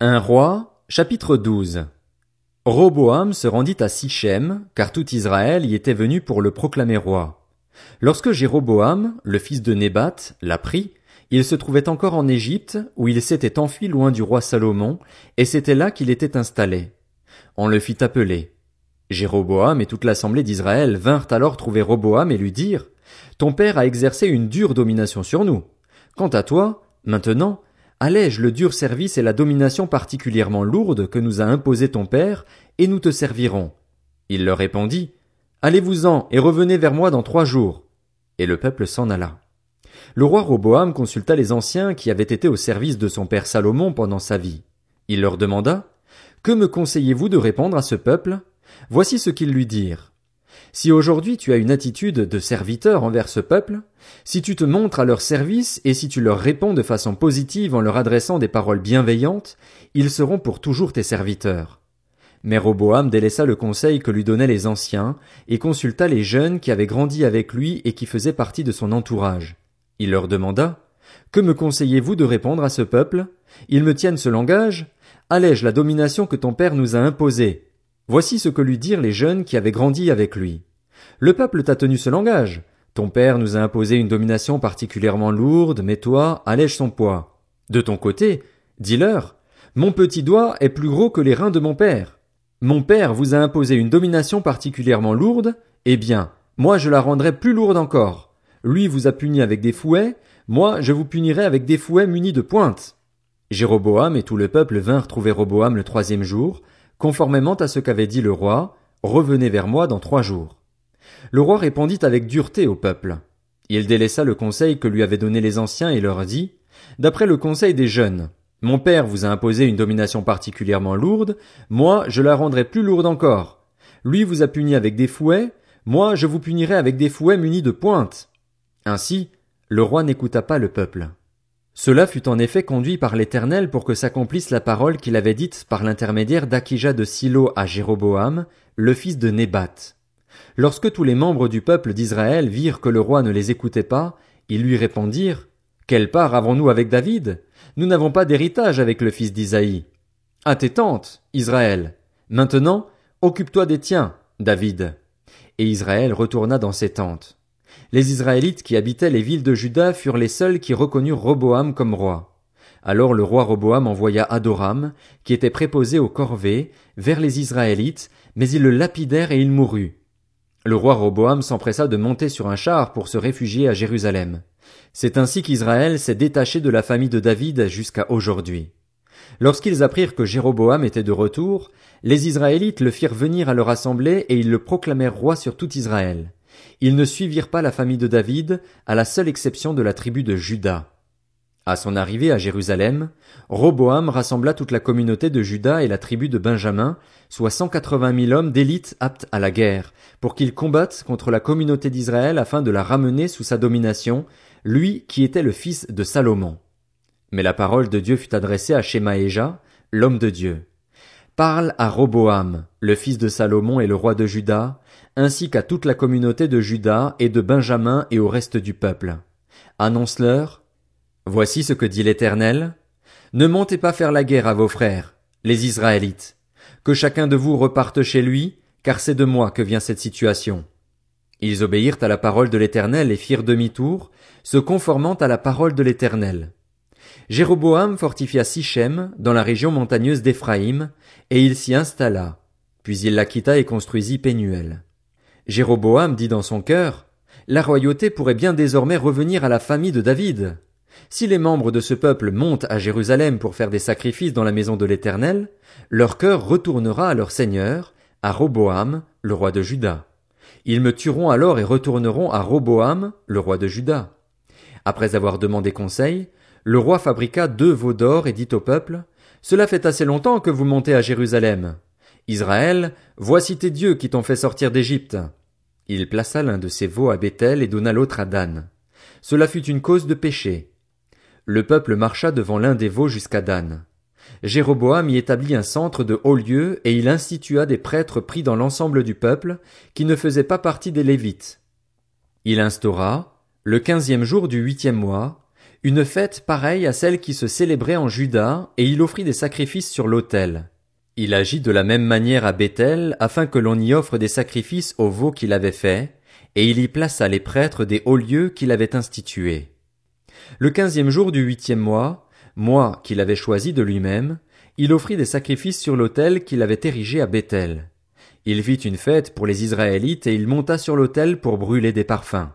Un roi, chapitre 12. Roboam se rendit à Sichem, car tout Israël y était venu pour le proclamer roi. Lorsque Jéroboam, le fils de Nébat, l'apprit, il se trouvait encore en Égypte, où il s'était enfui loin du roi Salomon, et c'était là qu'il était installé. On le fit appeler. Jéroboam et toute l'assemblée d'Israël vinrent alors trouver Roboam et lui dirent, Ton père a exercé une dure domination sur nous. Quant à toi, maintenant, allège le dur service et la domination particulièrement lourde que nous a imposé ton père, et nous te servirons. Il leur répondit, Allez-vous-en et revenez vers moi dans trois jours. Et le peuple s'en alla. Le roi Roboam consulta les anciens qui avaient été au service de son père Salomon pendant sa vie. Il leur demanda, Que me conseillez-vous de répondre à ce peuple? Voici ce qu'ils lui dirent. Si aujourd'hui tu as une attitude de serviteur envers ce peuple, si tu te montres à leur service et si tu leur réponds de façon positive en leur adressant des paroles bienveillantes, ils seront pour toujours tes serviteurs. Mais Roboam délaissa le conseil que lui donnaient les anciens et consulta les jeunes qui avaient grandi avec lui et qui faisaient partie de son entourage. Il leur demanda, Que me conseillez-vous de répondre à ce peuple? Ils me tiennent ce langage? Allège la domination que ton père nous a imposée. Voici ce que lui dirent les jeunes qui avaient grandi avec lui. Le peuple t'a tenu ce langage. Ton père nous a imposé une domination particulièrement lourde, mais toi, allège son poids. De ton côté, dis-leur, mon petit doigt est plus gros que les reins de mon père. Mon père vous a imposé une domination particulièrement lourde, eh bien, moi je la rendrai plus lourde encore. Lui vous a puni avec des fouets, moi je vous punirai avec des fouets munis de pointes. Jéroboam et tout le peuple vinrent trouver Roboam le troisième jour, conformément à ce qu'avait dit le roi, revenez vers moi dans trois jours. Le roi répondit avec dureté au peuple. Il délaissa le conseil que lui avaient donné les anciens et leur dit, d'après le conseil des jeunes, mon père vous a imposé une domination particulièrement lourde, moi je la rendrai plus lourde encore. Lui vous a puni avec des fouets, moi je vous punirai avec des fouets munis de pointes. Ainsi, le roi n'écouta pas le peuple. Cela fut en effet conduit par l'Éternel pour que s'accomplisse la parole qu'il avait dite par l'intermédiaire d'Akija de Silo à Jéroboam, le fils de Nébat. Lorsque tous les membres du peuple d'Israël virent que le roi ne les écoutait pas, ils lui répondirent, Quelle part avons-nous avec David? Nous n'avons pas d'héritage avec le fils d'Isaïe. À tes tentes, Israël. Maintenant, occupe-toi des tiens, David. Et Israël retourna dans ses tentes. Les Israélites qui habitaient les villes de Juda furent les seuls qui reconnurent Roboam comme roi. Alors le roi Roboam envoya Adoram, qui était préposé aux corvées, vers les Israélites, mais ils le lapidèrent et il mourut. Le roi Roboam s'empressa de monter sur un char pour se réfugier à Jérusalem. C'est ainsi qu'Israël s'est détaché de la famille de David jusqu'à aujourd'hui. Lorsqu'ils apprirent que Jéroboam était de retour, les Israélites le firent venir à leur assemblée et ils le proclamèrent roi sur tout Israël. Ils ne suivirent pas la famille de David, à la seule exception de la tribu de Juda. À son arrivée à Jérusalem, Roboam rassembla toute la communauté de Juda et la tribu de Benjamin, soit cent quatre-vingt mille hommes d'élite aptes à la guerre, pour qu'ils combattent contre la communauté d'Israël afin de la ramener sous sa domination, lui qui était le fils de Salomon. Mais la parole de Dieu fut adressée à Shemaéja, l'homme de Dieu. Parle à Roboam, le fils de Salomon et le roi de Juda, ainsi qu'à toute la communauté de Juda et de Benjamin et au reste du peuple. Annonce-leur, Voici ce que dit l'Éternel. Ne montez pas faire la guerre à vos frères, les Israélites. Que chacun de vous reparte chez lui, car c'est de moi que vient cette situation. Ils obéirent à la parole de l'Éternel et firent demi-tour, se conformant à la parole de l'Éternel. Jéroboam fortifia Sichem, dans la région montagneuse d'Éphraïm, et il s'y installa. Puis il la quitta et construisit Pénuel. Jéroboam dit dans son cœur, La royauté pourrait bien désormais revenir à la famille de David. Si les membres de ce peuple montent à Jérusalem pour faire des sacrifices dans la maison de l'Éternel, leur cœur retournera à leur Seigneur, à Roboam, le roi de Juda. Ils me tueront alors et retourneront à Roboam, le roi de Juda. Après avoir demandé conseil, le roi fabriqua deux veaux d'or et dit au peuple, Cela fait assez longtemps que vous montez à Jérusalem. Israël, voici tes dieux qui t'ont fait sortir d'Égypte. Il plaça l'un de ses veaux à Bethel et donna l'autre à Dan. Cela fut une cause de péché. Le peuple marcha devant l'un des veaux jusqu'à Dan. Jéroboam y établit un centre de hauts lieux et il institua des prêtres pris dans l'ensemble du peuple, qui ne faisaient pas partie des Lévites. Il instaura, le quinzième jour du huitième mois, une fête pareille à celle qui se célébrait en Juda, et il offrit des sacrifices sur l'autel. Il agit de la même manière à Bethel, afin que l'on y offre des sacrifices aux veaux qu'il avait faits, et il y plaça les prêtres des hauts lieux qu'il avait institués. Le quinzième jour du huitième mois, mois qu'il avait choisi de lui-même, il offrit des sacrifices sur l'autel qu'il avait érigé à Bethel. Il fit une fête pour les Israélites et il monta sur l'autel pour brûler des parfums.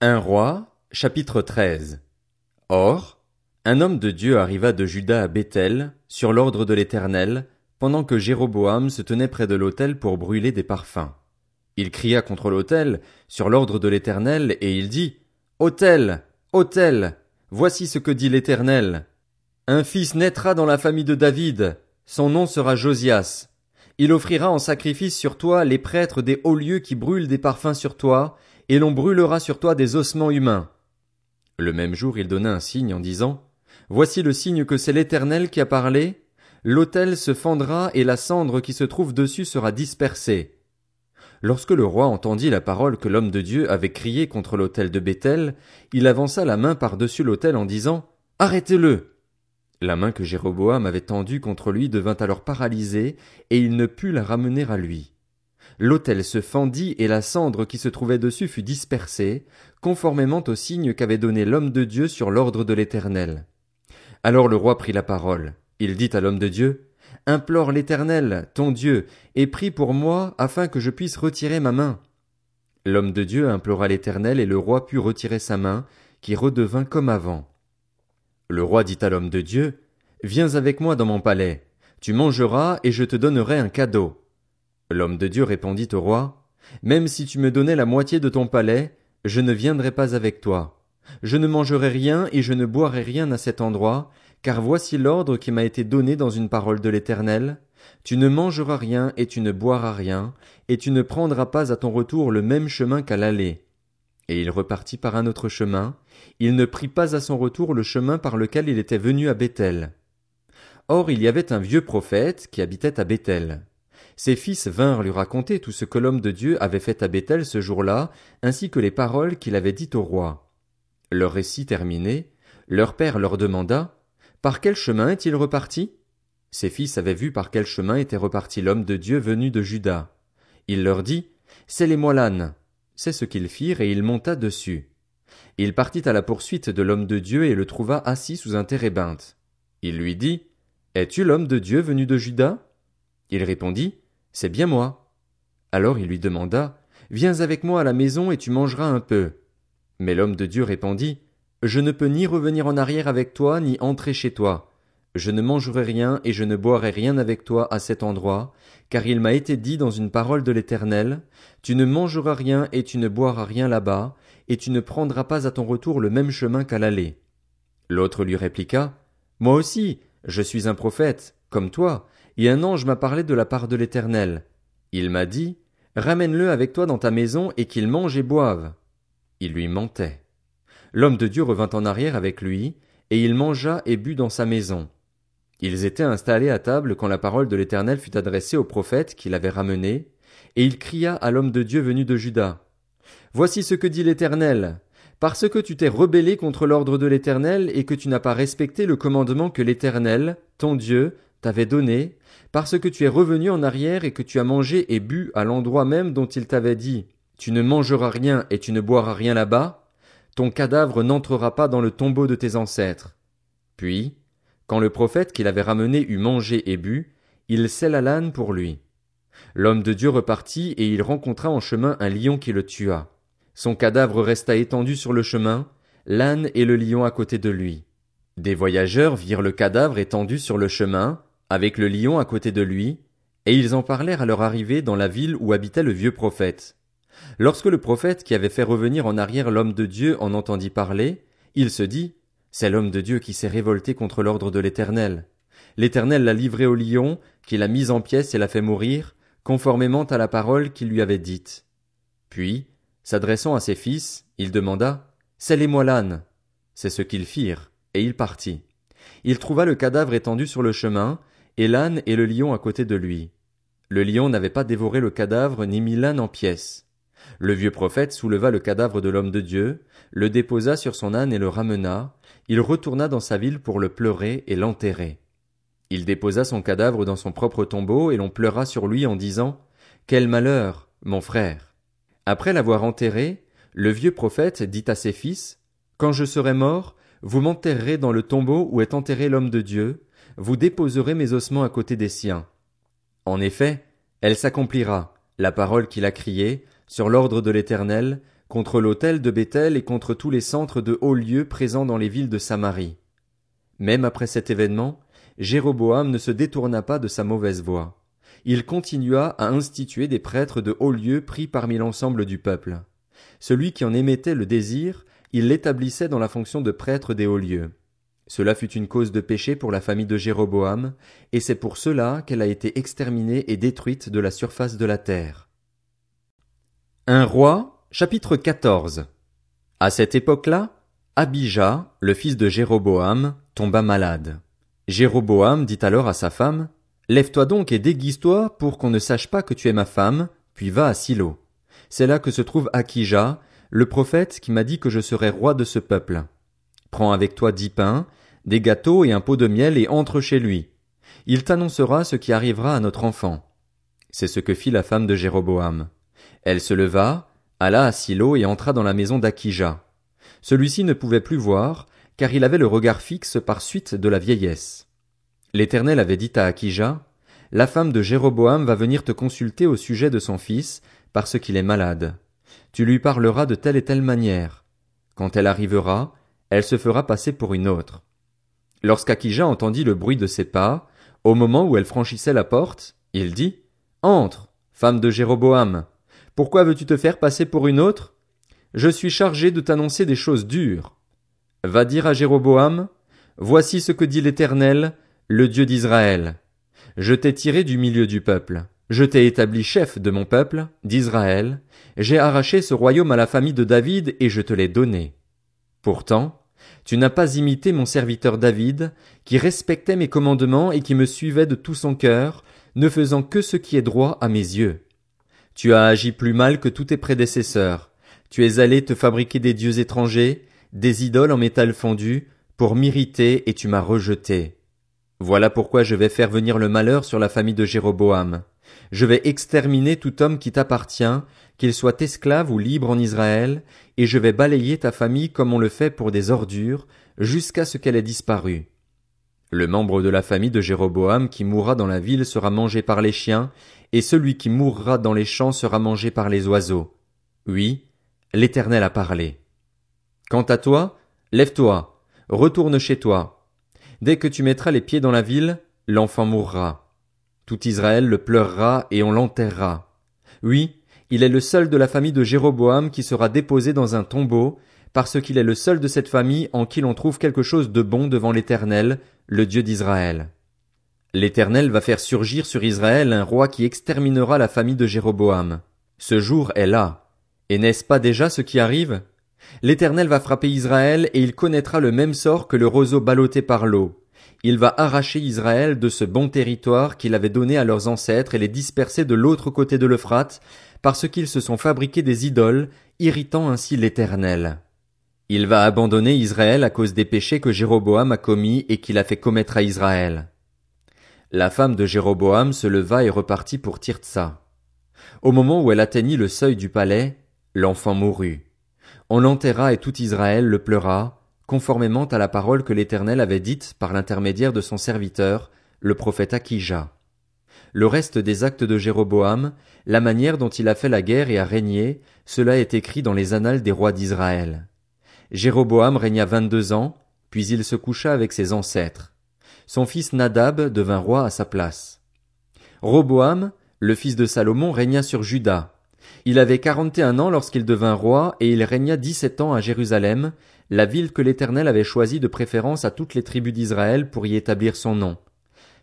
Un roi, chapitre 13. Or, un homme de Dieu arriva de Juda à Bethel, sur l'ordre de l'Éternel, pendant que Jéroboam se tenait près de l'autel pour brûler des parfums. Il cria contre l'autel, sur l'ordre de l'Éternel, et il dit, Autel, autel, voici ce que dit l'Éternel. Un fils naîtra dans la famille de David, son nom sera Josias. Il offrira en sacrifice sur toi les prêtres des hauts lieux qui brûlent des parfums sur toi, et l'on brûlera sur toi des ossements humains. Le même jour il donna un signe en disant, Voici le signe que c'est l'Éternel qui a parlé. L'autel se fendra et la cendre qui se trouve dessus sera dispersée. Lorsque le roi entendit la parole que l'homme de Dieu avait criée contre l'autel de Bethel, il avança la main par-dessus l'autel en disant, Arrêtez-le! La main que Jéroboam avait tendue contre lui devint alors paralysée, et il ne put la ramener à lui. L'autel se fendit et la cendre qui se trouvait dessus fut dispersée, conformément au signe qu'avait donné l'homme de Dieu sur l'ordre de l'Éternel. Alors le roi prit la parole. Il dit à l'homme de Dieu, Implore l'Éternel, ton Dieu, et prie pour moi afin que je puisse retirer ma main. L'homme de Dieu implora l'Éternel et le roi put retirer sa main, qui redevint comme avant. Le roi dit à l'homme de Dieu, Viens avec moi dans mon palais, tu mangeras et je te donnerai un cadeau. L'homme de Dieu répondit au roi, Même si tu me donnais la moitié de ton palais, je ne viendrai pas avec toi. Je ne mangerai rien et je ne boirai rien à cet endroit, car voici l'ordre qui m'a été donné dans une parole de l'Éternel. Tu ne mangeras rien et tu ne boiras rien, et tu ne prendras pas à ton retour le même chemin qu'à l'aller. Et il repartit par un autre chemin, il ne prit pas à son retour le chemin par lequel il était venu à Bethel. Or il y avait un vieux prophète qui habitait à Bethel. Ses fils vinrent lui raconter tout ce que l'homme de Dieu avait fait à Bethel ce jour-là, ainsi que les paroles qu'il avait dites au roi. Leur récit terminé, leur père leur demanda Par quel chemin est-il reparti? Ses fils avaient vu par quel chemin était reparti l'homme de Dieu venu de Juda. Il leur dit C'est les moilanes. C'est ce qu'ils firent et il monta dessus. Il partit à la poursuite de l'homme de Dieu et le trouva assis sous un térébinthe. Il lui dit Es-tu l'homme de Dieu venu de Juda? Il répondit C'est bien moi. Alors il lui demanda Viens avec moi à la maison et tu mangeras un peu. Mais l'homme de Dieu répondit, Je ne peux ni revenir en arrière avec toi, ni entrer chez toi. Je ne mangerai rien et je ne boirai rien avec toi à cet endroit, car il m'a été dit dans une parole de l'Éternel, Tu ne mangeras rien et tu ne boiras rien là-bas, et tu ne prendras pas à ton retour le même chemin qu'à l'aller. L'autre lui répliqua, Moi aussi, je suis un prophète, comme toi, et un ange m'a parlé de la part de l'Éternel. Il m'a dit, Ramène-le avec toi dans ta maison et qu'il mange et boive. Il lui mentait. L'homme de Dieu revint en arrière avec lui, et il mangea et but dans sa maison. Ils étaient installés à table quand la parole de l'Éternel fut adressée au prophète qui l'avait ramené, et il cria à l'homme de Dieu venu de Juda. Voici ce que dit l'Éternel. Parce que tu t'es rebellé contre l'ordre de l'Éternel et que tu n'as pas respecté le commandement que l'Éternel, ton Dieu, t'avait donné, parce que tu es revenu en arrière et que tu as mangé et bu à l'endroit même dont il t'avait dit, tu ne mangeras rien et tu ne boiras rien là-bas, ton cadavre n'entrera pas dans le tombeau de tes ancêtres. Puis, quand le prophète qui l'avait ramené eut mangé et bu, il scella l'âne pour lui. L'homme de Dieu repartit et il rencontra en chemin un lion qui le tua. Son cadavre resta étendu sur le chemin, l'âne et le lion à côté de lui. Des voyageurs virent le cadavre étendu sur le chemin, avec le lion à côté de lui, et ils en parlèrent à leur arrivée dans la ville où habitait le vieux prophète. Lorsque le prophète qui avait fait revenir en arrière l'homme de Dieu en entendit parler, il se dit, c'est l'homme de Dieu qui s'est révolté contre l'ordre de l'Éternel. L'Éternel l'a livré au lion, qui l'a mis en pièces et l'a fait mourir, conformément à la parole qu'il lui avait dite. Puis, s'adressant à ses fils, il demanda, C'est les moi l'âne. C'est ce qu'ils firent, et il partit. Il trouva le cadavre étendu sur le chemin, et l'âne et le lion à côté de lui. Le lion n'avait pas dévoré le cadavre ni mis l'âne en pièces. Le vieux prophète souleva le cadavre de l'homme de Dieu, le déposa sur son âne et le ramena, il retourna dans sa ville pour le pleurer et l'enterrer. Il déposa son cadavre dans son propre tombeau et l'on pleura sur lui en disant, Quel malheur, mon frère! Après l'avoir enterré, le vieux prophète dit à ses fils, Quand je serai mort, vous m'enterrerez dans le tombeau où est enterré l'homme de Dieu, vous déposerez mes ossements à côté des siens. En effet, elle s'accomplira, la parole qu'il a criée, sur l'ordre de l'Éternel, contre l'autel de Béthel et contre tous les centres de hauts lieux présents dans les villes de Samarie. Même après cet événement, Jéroboam ne se détourna pas de sa mauvaise voie. Il continua à instituer des prêtres de hauts lieux pris parmi l'ensemble du peuple. Celui qui en émettait le désir, il l'établissait dans la fonction de prêtre des hauts lieux. Cela fut une cause de péché pour la famille de Jéroboam, et c'est pour cela qu'elle a été exterminée et détruite de la surface de la terre. Un roi, chapitre 14. À cette époque-là, Abijah, le fils de Jéroboam, tomba malade. Jéroboam dit alors à sa femme, Lève-toi donc et déguise-toi pour qu'on ne sache pas que tu es ma femme, puis va à Silo. C'est là que se trouve Akija, le prophète qui m'a dit que je serais roi de ce peuple. Prends avec toi dix pains, des gâteaux et un pot de miel et entre chez lui. Il t'annoncera ce qui arrivera à notre enfant. C'est ce que fit la femme de Jéroboam. Elle se leva, alla à Silo et entra dans la maison d'Akija. Celui-ci ne pouvait plus voir, car il avait le regard fixe par suite de la vieillesse. L'Éternel avait dit à Akija, La femme de Jéroboam va venir te consulter au sujet de son fils, parce qu'il est malade. Tu lui parleras de telle et telle manière. Quand elle arrivera, elle se fera passer pour une autre. Lorsqu'Akija entendit le bruit de ses pas, au moment où elle franchissait la porte, il dit, Entre, femme de Jéroboam. Pourquoi veux-tu te faire passer pour une autre? Je suis chargé de t'annoncer des choses dures. Va dire à Jéroboam, Voici ce que dit l'Éternel, le Dieu d'Israël. Je t'ai tiré du milieu du peuple. Je t'ai établi chef de mon peuple, d'Israël. J'ai arraché ce royaume à la famille de David et je te l'ai donné. Pourtant, tu n'as pas imité mon serviteur David, qui respectait mes commandements et qui me suivait de tout son cœur, ne faisant que ce qui est droit à mes yeux. Tu as agi plus mal que tous tes prédécesseurs. Tu es allé te fabriquer des dieux étrangers, des idoles en métal fondu, pour m'irriter et tu m'as rejeté. Voilà pourquoi je vais faire venir le malheur sur la famille de Jéroboam. Je vais exterminer tout homme qui t'appartient, qu'il soit esclave ou libre en Israël, et je vais balayer ta famille comme on le fait pour des ordures, jusqu'à ce qu'elle ait disparu. Le membre de la famille de Jéroboam qui mourra dans la ville sera mangé par les chiens, et celui qui mourra dans les champs sera mangé par les oiseaux. Oui, l'Éternel a parlé. Quant à toi, lève-toi, retourne chez toi. Dès que tu mettras les pieds dans la ville, l'enfant mourra. Tout Israël le pleurera et on l'enterrera. Oui, il est le seul de la famille de Jéroboam qui sera déposé dans un tombeau, parce qu'il est le seul de cette famille en qui l'on trouve quelque chose de bon devant l'Éternel, le Dieu d'Israël. L'Éternel va faire surgir sur Israël un roi qui exterminera la famille de Jéroboam. Ce jour est là. Et n'est-ce pas déjà ce qui arrive? L'Éternel va frapper Israël et il connaîtra le même sort que le roseau ballotté par l'eau. Il va arracher Israël de ce bon territoire qu'il avait donné à leurs ancêtres et les disperser de l'autre côté de l'Euphrate, parce qu'ils se sont fabriqués des idoles, irritant ainsi l'Éternel. Il va abandonner Israël à cause des péchés que Jéroboam a commis et qu'il a fait commettre à Israël. La femme de Jéroboam se leva et repartit pour Tirtsa. Au moment où elle atteignit le seuil du palais, l'enfant mourut. On l'enterra et tout Israël le pleura, conformément à la parole que l'Éternel avait dite par l'intermédiaire de son serviteur, le prophète Akija. Le reste des actes de Jéroboam, la manière dont il a fait la guerre et a régné, cela est écrit dans les annales des rois d'Israël. Jéroboam régna vingt-deux ans, puis il se coucha avec ses ancêtres. Son fils Nadab devint roi à sa place. Roboam, le fils de Salomon, régna sur Juda. Il avait quarante et un ans lorsqu'il devint roi, et il régna dix-sept ans à Jérusalem, la ville que l'Éternel avait choisie de préférence à toutes les tribus d'Israël pour y établir son nom.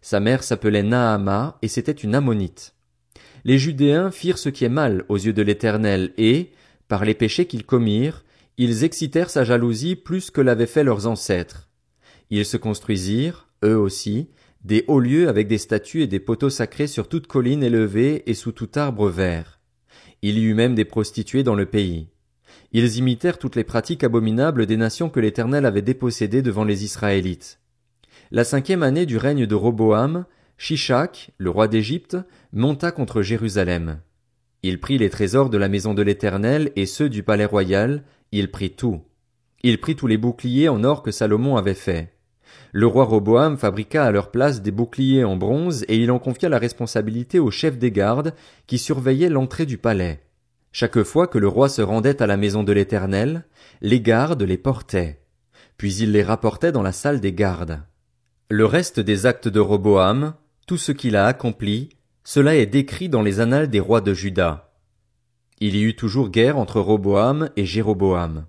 Sa mère s'appelait Naama, et c'était une ammonite les Judéens firent ce qui est mal aux yeux de l'Éternel, et, par les péchés qu'ils commirent, ils excitèrent sa jalousie plus que l'avaient fait leurs ancêtres. Ils se construisirent, eux aussi, des hauts lieux avec des statues et des poteaux sacrés sur toute colline élevée et sous tout arbre vert. Il y eut même des prostituées dans le pays. Ils imitèrent toutes les pratiques abominables des nations que l'Éternel avait dépossédées devant les Israélites. La cinquième année du règne de Roboam, Shishak, le roi d'Égypte, monta contre Jérusalem. Il prit les trésors de la maison de l'Éternel et ceux du palais royal, il prit tout. Il prit tous les boucliers en or que Salomon avait faits. Le roi Roboam fabriqua à leur place des boucliers en bronze et il en confia la responsabilité au chef des gardes qui surveillaient l'entrée du palais. Chaque fois que le roi se rendait à la maison de l'Éternel, les gardes les portaient. Puis il les rapportait dans la salle des gardes. Le reste des actes de Roboam, tout ce qu'il a accompli, cela est décrit dans les annales des rois de Juda. Il y eut toujours guerre entre Roboam et Jéroboam.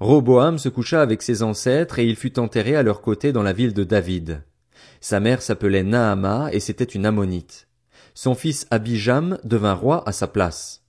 Roboam se coucha avec ses ancêtres et il fut enterré à leur côté dans la ville de David. Sa mère s'appelait Naama et c'était une ammonite. Son fils Abijam devint roi à sa place.